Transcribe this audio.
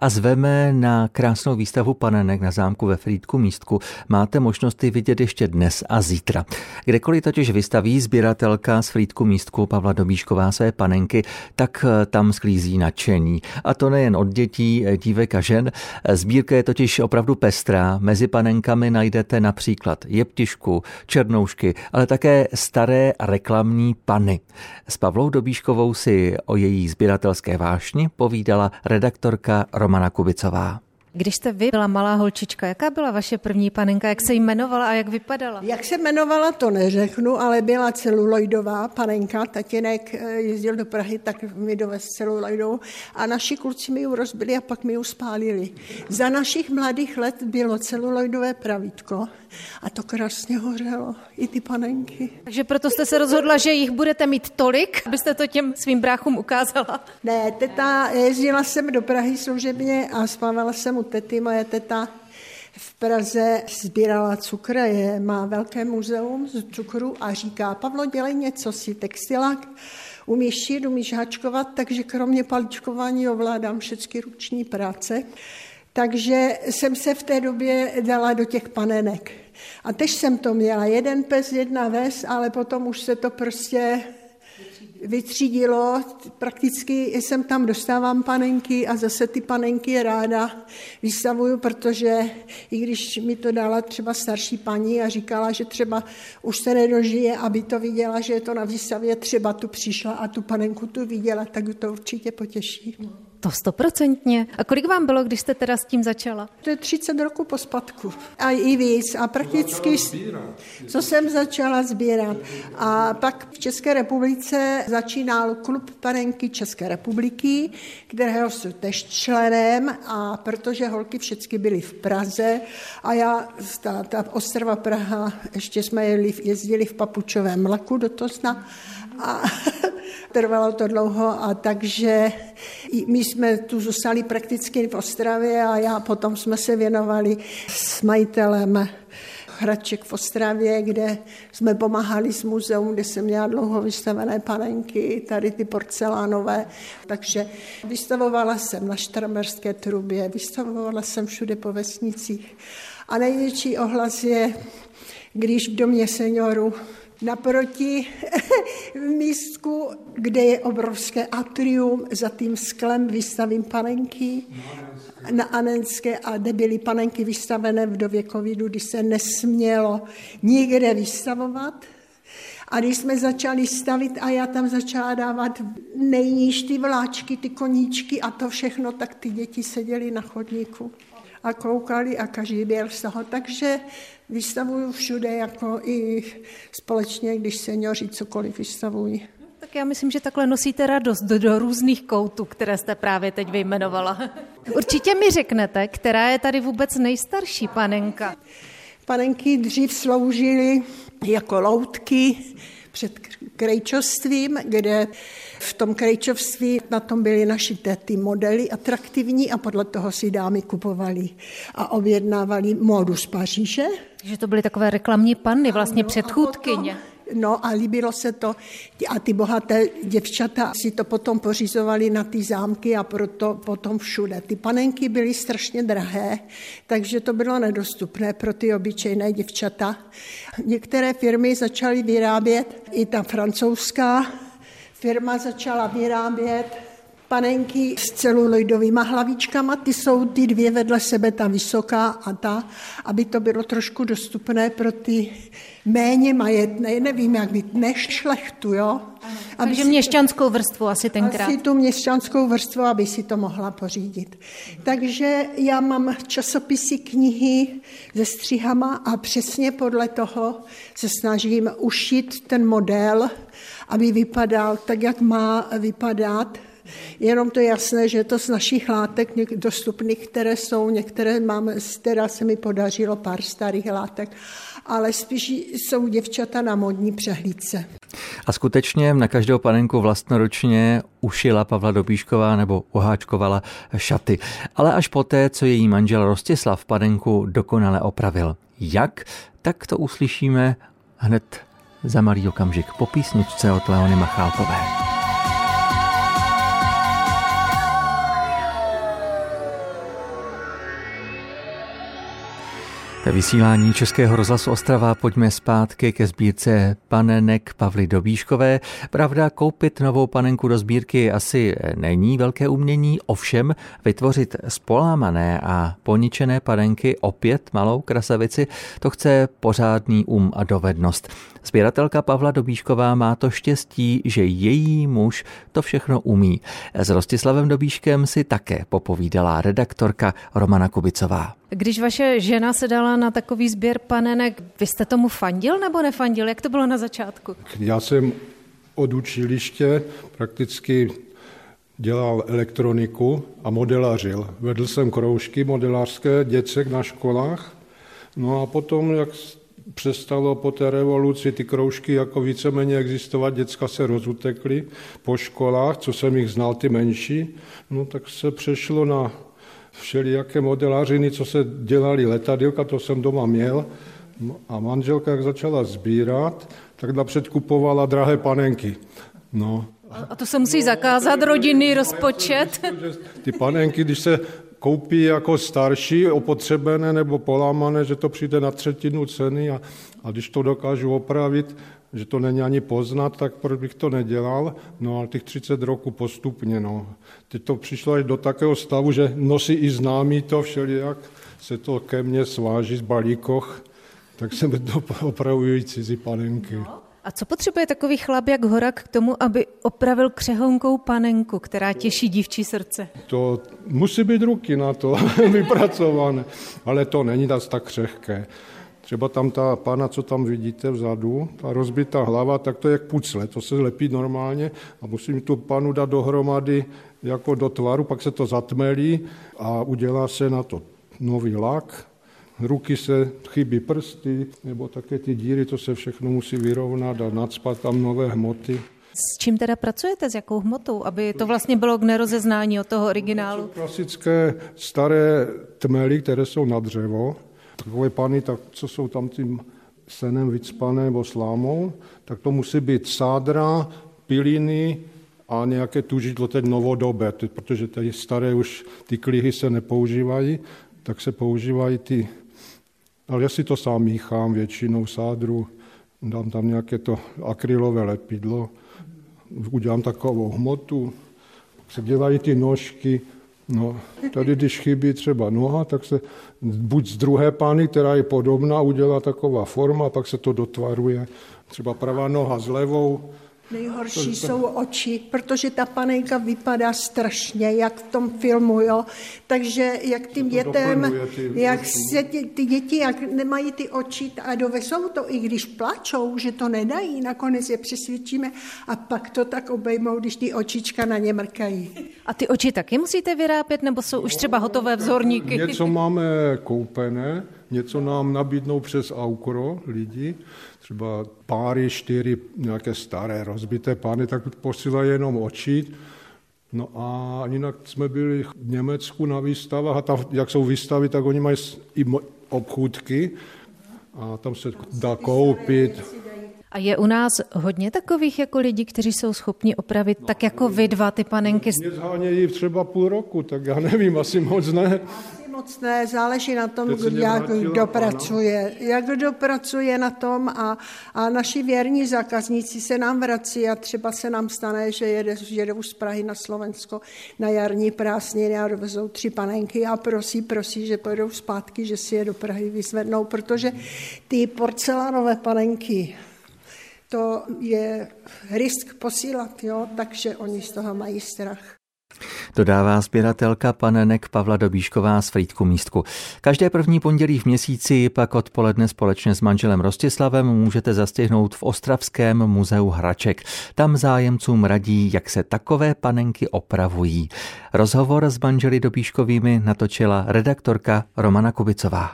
a zveme na krásnou výstavu panenek na zámku ve Frýdku místku. Máte možnost ji vidět ještě dnes a zítra. Kdekoliv totiž vystaví sběratelka z Frýdku místku Pavla Dobíšková své panenky, tak eh, tam sklízí nadšení. A to nejen od dětí, eh, dívek a žen. Sbírka je totiž opravdu pestrá. Mezi panenkami najdete například jeptišku, černoušky, ale také staré reklamní pany. S Pavlou Dobíškovou si o její sběratelské vášni povídala redaktorka Romana Kubicová. Když jste vy byla malá holčička, jaká byla vaše první panenka, jak se jmenovala a jak vypadala? Jak se jmenovala, to neřeknu, ale byla celuloidová panenka. Tatínek eh, jezdil do Prahy, tak mi dovez celuloidovou a naši kluci mi ji rozbili a pak mi ji spálili. Za našich mladých let bylo celuloidové pravítko a to krásně hořelo, i ty panenky. Takže proto jste se rozhodla, že jich budete mít tolik, abyste to těm svým bráchům ukázala? Ne, teta, jezdila jsem do Prahy služebně a spávala jsem u tety. Moje teta v Praze sbírala cukr, je, má velké muzeum z cukru a říká, Pavlo, dělej něco si, textilák, umíš šít, umíš hačkovat, takže kromě paličkování ovládám všechny ruční práce. Takže jsem se v té době dala do těch panenek. A teď jsem to měla, jeden pes, jedna ves, ale potom už se to prostě vytřídilo, prakticky jsem tam dostávám panenky a zase ty panenky ráda vystavuju, protože i když mi to dala třeba starší paní a říkala, že třeba už se nedožije, aby to viděla, že je to na výstavě, třeba tu přišla a tu panenku tu viděla, tak to určitě potěší. To stoprocentně. A kolik vám bylo, když jste teda s tím začala? To je 30 roku po spadku. A i víc. A prakticky, co jsem začala sbírat. A pak v České republice začínal klub Parenky České republiky, kterého jsem tež členem a protože holky všechny byly v Praze a já, ta, ta Ostrava Praha, ještě jsme jeli, jezdili v papučovém mlaku do Tosna a trvalo to dlouho a takže my jsme tu zůstali prakticky v Ostravě a já potom jsme se věnovali s majitelem hraček v Ostravě, kde jsme pomáhali s muzeum, kde jsem měla dlouho vystavené panenky, tady ty porcelánové. Takže vystavovala jsem na Štramerské trubě, vystavovala jsem všude po vesnicích. A největší ohlas je, když v domě seniorů Naproti místku, kde je obrovské atrium, za tím sklem vystavím panenky na Anenské a kde byly panenky vystavené v době covidu, kdy se nesmělo nikde vystavovat. A když jsme začali stavit a já tam začala dávat nejníž ty vláčky, ty koníčky a to všechno, tak ty děti seděly na chodníku a koukali a každý byl z toho. Takže vystavuju všude, jako i společně, když seniori cokoliv vystavují. Tak já myslím, že takhle nosíte radost do, do různých koutů, které jste právě teď vyjmenovala. Určitě mi řeknete, která je tady vůbec nejstarší panenka. Panenky dřív sloužily jako loutky před krejčovstvím, kde v tom krejčovství na tom byly našité ty modely atraktivní a podle toho si dámy kupovali a objednávali módu z Paříže. Že to byly takové reklamní panny, vlastně ano, předchůdkyně. No a líbilo se to a ty bohaté děvčata si to potom pořizovali na ty zámky a proto potom všude. Ty panenky byly strašně drahé, takže to bylo nedostupné pro ty obyčejné děvčata. Některé firmy začaly vyrábět, i ta francouzská firma začala vyrábět panenky s celuloidovými hlavičkama, ty jsou ty dvě vedle sebe, ta vysoká a ta, aby to bylo trošku dostupné pro ty méně majetné, nevím jak být, než šlechtu, jo. Aby Takže měšťanskou vrstvu asi tenkrát. Asi tu měšťanskou vrstvu, aby si to mohla pořídit. Takže já mám časopisy, knihy se střihama a přesně podle toho se snažím ušít ten model, aby vypadal tak, jak má vypadat Jenom to je jasné, že to z našich látek dostupných, které jsou, některé mám, teda se mi podařilo pár starých látek, ale spíš jsou děvčata na modní přehlídce. A skutečně na každou panenku vlastnoručně ušila Pavla Dobíšková nebo uháčkovala šaty. Ale až poté, co její manžel Rostislav panenku dokonale opravil. Jak? Tak to uslyšíme hned za malý okamžik po písničce od Leony Machálkové. Ve vysílání Českého rozhlasu Ostrava pojďme zpátky ke sbírce panenek Pavly Dobíškové. Pravda, koupit novou panenku do sbírky asi není velké umění, ovšem vytvořit spolámané a poničené panenky opět malou krasavici, to chce pořádný um a dovednost. Sběratelka Pavla Dobíšková má to štěstí, že její muž to všechno umí. S Rostislavem Dobíškem si také popovídala redaktorka Romana Kubicová. Když vaše žena se dala na takový sběr panenek, vy jste tomu fandil nebo nefandil? Jak to bylo na začátku? Já jsem od učiliště prakticky dělal elektroniku a modelařil. Vedl jsem kroužky modelářské děcek na školách. No a potom, jak přestalo po té revoluci ty kroužky jako víceméně existovat, děcka se rozutekly po školách, co jsem jich znal, ty menší, no tak se přešlo na všelijaké modelářiny, co se dělali letadilka, to jsem doma měl. A manželka, jak začala sbírat, tak napřed kupovala drahé panenky. No. A to se musí zakázat, rodinný rozpočet? Ty panenky, když se koupí jako starší, opotřebené nebo polámané, že to přijde na třetinu ceny a, a když to dokážu opravit, že to není ani poznat, tak proč bych to nedělal? No ale těch 30 roků postupně, no. Teď to přišlo až do takého stavu, že nosí i známí to všelijak, se to ke mně sváží z balíkoch, tak se to opravují cizí panenky. No. A co potřebuje takový chlap jak Horak k tomu, aby opravil křehonkou panenku, která těší dívčí srdce? To musí být ruky na to vypracované, ale to není tak křehké. Třeba tam ta pana, co tam vidíte vzadu, ta rozbitá hlava, tak to je jak pucle, to se lepí normálně a musím tu panu dát dohromady jako do tvaru, pak se to zatmelí a udělá se na to nový lak, ruky se chybí prsty, nebo také ty díry, to se všechno musí vyrovnat a nadspat tam nové hmoty. S čím teda pracujete, s jakou hmotou, aby to vlastně bylo k nerozeznání od toho originálu? To jsou klasické staré tmely, které jsou na dřevo, takové pany, tak co jsou tam tím senem vycpané nebo slámou, tak to musí být sádra, piliny a nějaké tužidlo, teď novodobé, protože ty staré už ty klihy se nepoužívají, tak se používají ty, ale já si to sám míchám většinou sádru, dám tam nějaké to akrylové lepidlo, udělám takovou hmotu, se dělají ty nožky, No, tady, když chybí třeba noha, tak se buď z druhé pány, která je podobná, udělá taková forma, pak se to dotvaruje. Třeba pravá noha s levou, Nejhorší jsou oči, protože ta panenka vypadá strašně, jak v tom filmu, jo. Takže jak tím dětem, jak se ty, ty děti, jak nemají ty oči a dovesou to, i když plačou, že to nedají, nakonec je přesvědčíme a pak to tak obejmou, když ty očička na ně mrkají. A ty oči taky musíte vyrábět, nebo jsou už třeba hotové vzorníky? Něco máme koupené, něco nám nabídnou přes Aukro lidi, třeba páry, čtyři nějaké staré rozbité pány, tak posílají jenom oči. No a jinak jsme byli v Německu na výstavách a tam, jak jsou výstavy, tak oni mají i obchůdky a tam se dá koupit. A je u nás hodně takových jako lidí, kteří jsou schopni opravit tak jako vy dva ty panenky? Mě zhánějí třeba půl roku, tak já nevím, asi moc ne moc ne, záleží na tom, jak kdo pracuje, jak kdo pracuje na tom a, a naši věrní zákazníci se nám vrací a třeba se nám stane, že jede, jedou z Prahy na Slovensko na jarní prázdniny a dovezou tři panenky a prosí, prosí, že pojedou zpátky, že si je do Prahy vyzvednou, protože ty porcelánové panenky, to je risk posílat, jo, takže oni z toho mají strach. Dodává sběratelka panenek Pavla Dobíšková z Frýdku místku. Každé první pondělí v měsíci pak odpoledne společně s manželem Rostislavem můžete zastihnout v Ostravském muzeu hraček. Tam zájemcům radí, jak se takové panenky opravují. Rozhovor s manželi Dobíškovými natočila redaktorka Romana Kubicová.